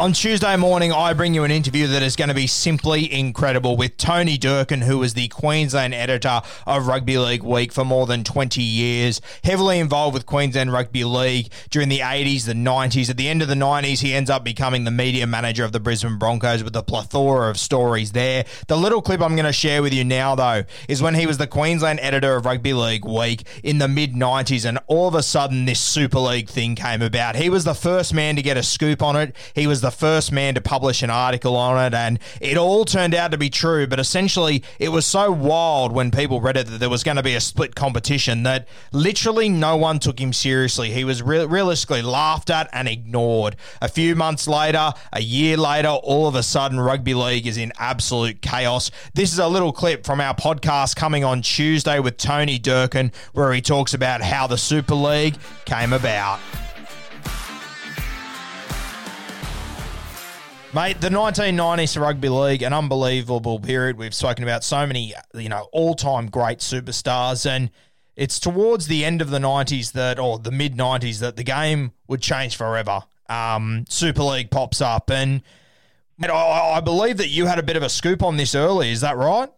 On Tuesday morning, I bring you an interview that is going to be simply incredible with Tony Durkin, who was the Queensland editor of Rugby League Week for more than 20 years, heavily involved with Queensland Rugby League during the 80s, the 90s. At the end of the 90s, he ends up becoming the media manager of the Brisbane Broncos with a plethora of stories there. The little clip I'm going to share with you now, though, is when he was the Queensland editor of Rugby League Week in the mid 90s, and all of a sudden, this Super League thing came about. He was the first man to get a scoop on it. He was the first man to publish an article on it, and it all turned out to be true. But essentially, it was so wild when people read it that there was going to be a split competition that literally no one took him seriously. He was re- realistically laughed at and ignored. A few months later, a year later, all of a sudden, rugby league is in absolute chaos. This is a little clip from our podcast coming on Tuesday with Tony Durkin, where he talks about how the Super League came about. Mate, the 1990s Rugby League, an unbelievable period. We've spoken about so many, you know, all-time great superstars, and it's towards the end of the 90s that, or the mid 90s, that the game would change forever. Um, Super League pops up, and mate, I, I believe that you had a bit of a scoop on this early. Is that right?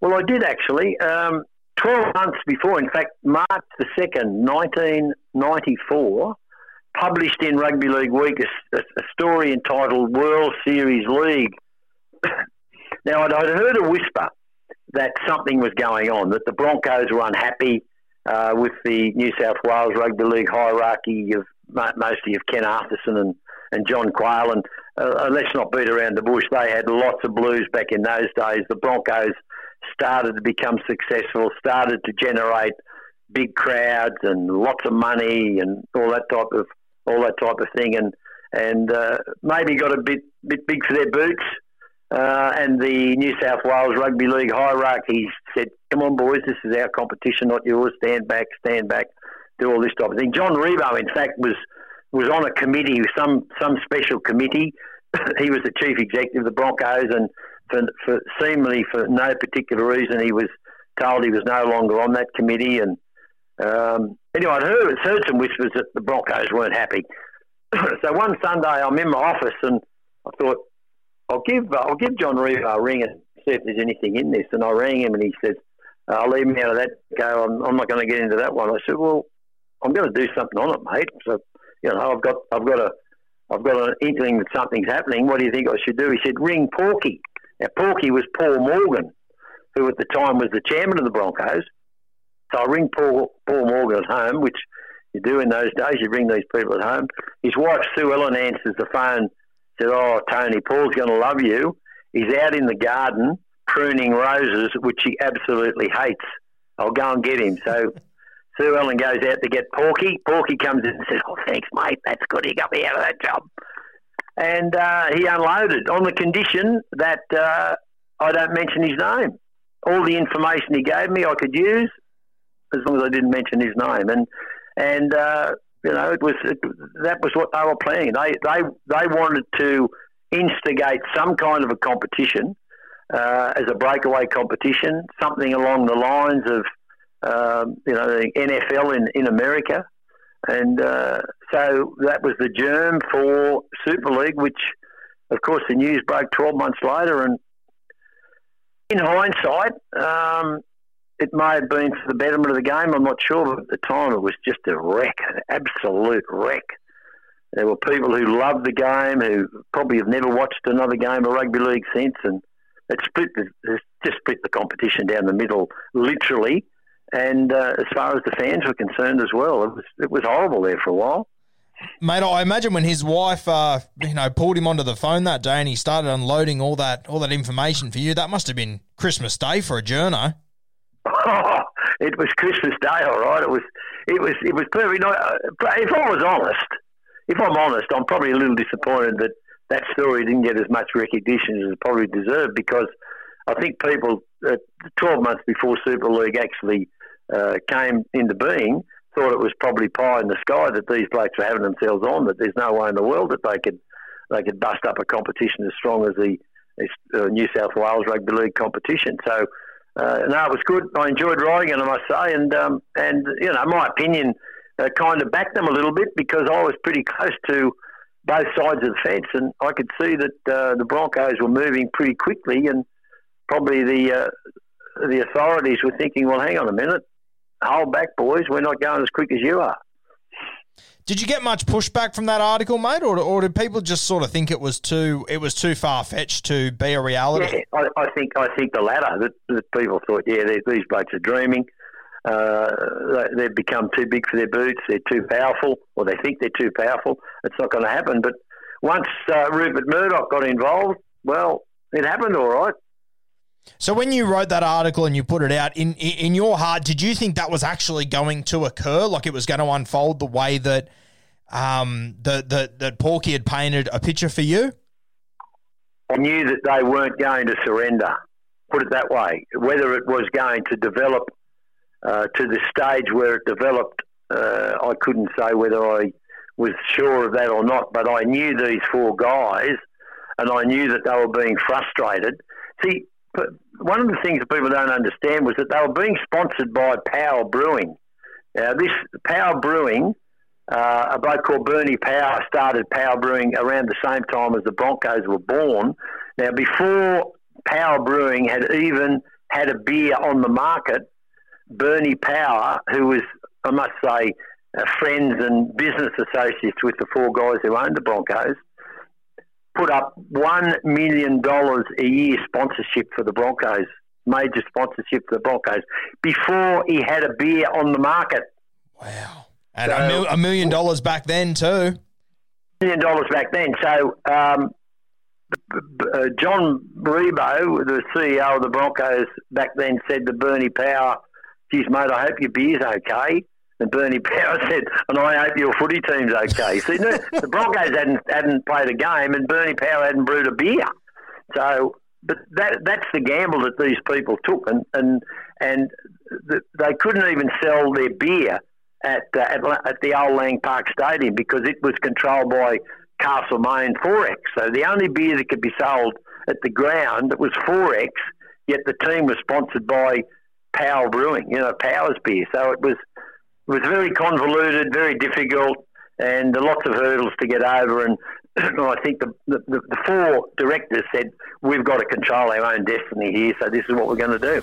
Well, I did actually. Um, 12 months before, in fact, March the 2nd, 1994, published in Rugby League Week a, a story entitled World Series League. now, I'd, I'd, heard a whisper that something was going on, that the Broncos were unhappy uh, with the New South Wales Rugby League hierarchy of mostly of Ken Arthurson and, and John Quayle. And uh, let's not beat around the bush. They had lots of blues back in those days. The Broncos started to become successful, started to generate big crowds and lots of money and all that type of all that type of thing, and and uh, maybe got a bit bit big for their boots. Uh, and the New South Wales Rugby League hierarchy said, "Come on, boys, this is our competition, not yours. Stand back, stand back, do all this type of thing." John Ribot, in fact, was was on a committee, some some special committee. he was the chief executive of the Broncos, and for, for seemingly for no particular reason, he was told he was no longer on that committee. And um, anyway, I'd heard, heard some whispers that the Broncos weren't happy. so one Sunday, I'm in my office, and I thought I'll give uh, I'll give John Ribot a ring and see if there's anything in this. And I rang him, and he says, uh, "I'll leave me out of that. Go. I'm, I'm not going to get into that one." I said, "Well, I'm going to do something on it, mate. So, you know, I've got I've got a I've got an inkling that something's happening. What do you think I should do?" He said, "Ring Porky." Now, Porky was Paul Morgan, who at the time was the chairman of the Broncos. So I ring Paul, Paul Morgan at home, which you do in those days. You ring these people at home. His wife, Sue Ellen, answers the phone, said, Oh, Tony, Paul's going to love you. He's out in the garden pruning roses, which he absolutely hates. I'll go and get him. So Sue Ellen goes out to get Porky. Porky comes in and says, Oh, thanks, mate. That's good. He got me out of that job and uh, he unloaded on the condition that uh, I don't mention his name. All the information he gave me I could use, as long as I didn't mention his name. And and uh, you know, it was it, that was what they were planning. They they they wanted to instigate some kind of a competition uh, as a breakaway competition, something along the lines of um, you know the NFL in in America, and uh, so that was the germ for Super League, which of course the news broke 12 months later, and in hindsight, um, it may have been for the betterment of the game. I'm not sure, but at the time it was just a wreck, an absolute wreck. There were people who loved the game who probably have never watched another game of rugby league since, and it split the, it just split the competition down the middle, literally. And uh, as far as the fans were concerned as well, it was it was horrible there for a while. Mate, I imagine when his wife, uh, you know, pulled him onto the phone that day and he started unloading all that all that information for you, that must have been Christmas Day for a journo. Oh, it was Christmas Day, all right. It was, it was, it was perfect. Uh, if I was honest, if I'm honest, I'm probably a little disappointed that that story didn't get as much recognition as it probably deserved because I think people, uh, 12 months before Super League actually uh, came into being, thought it was probably pie in the sky that these blokes were having themselves on. That there's no way in the world that they could they could bust up a competition as strong as the uh, New South Wales Rugby League competition. So uh, no, it was good. I enjoyed riding it, I must say, and um, and you know my opinion uh, kind of backed them a little bit because I was pretty close to both sides of the fence, and I could see that uh, the Broncos were moving pretty quickly, and probably the uh, the authorities were thinking, well, hang on a minute, hold back, boys, we're not going as quick as you are. Did you get much pushback from that article, mate, or, or did people just sort of think it was too it was too far fetched to be a reality? Yeah, I, I, think I think the latter. That, that people thought, yeah, these blokes are dreaming. Uh, they've become too big for their boots. They're too powerful, or they think they're too powerful. It's not going to happen. But once uh, Rupert Murdoch got involved, well, it happened all right. So when you wrote that article and you put it out in in your heart, did you think that was actually going to occur? Like it was going to unfold the way that um, that that that Porky had painted a picture for you? I knew that they weren't going to surrender. Put it that way. Whether it was going to develop uh, to the stage where it developed, uh, I couldn't say whether I was sure of that or not. But I knew these four guys, and I knew that they were being frustrated. See, but one of the things that people don't understand was that they were being sponsored by Power Brewing. Now, this Power Brewing, uh, a bloke called Bernie Power started Power Brewing around the same time as the Broncos were born. Now, before Power Brewing had even had a beer on the market, Bernie Power, who was, I must say, uh, friends and business associates with the four guys who owned the Broncos, put up one million dollars a year sponsorship for the Broncos, major sponsorship for the Broncos, before he had a beer on the market. Wow, and so, a, mil- a, million dollars back then too. Million dollars back then. So um, uh, John Ribot, the CEO of the Broncos back then, said to Bernie Power, "Geez, mate, I hope your beer's okay." And Bernie Power said, and I hope your footy team's okay. See, the Broncos hadn't hadn't played a game, and Bernie Power hadn't brewed a beer. So, but that that's the gamble that these people took, and and and the, they couldn't even sell their beer at, uh, at at the old Lang Park Stadium because it was controlled by Castlemaine Forex. So the only beer that could be sold at the ground was Forex, yet the team was sponsored by Power Brewing, you know, Powers beer. So it was it was very convoluted, very difficult, and lots of hurdles to get over. And I think the, the, the four directors said, we've got to control our own destiny here, so this is what we're going to do.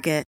Target.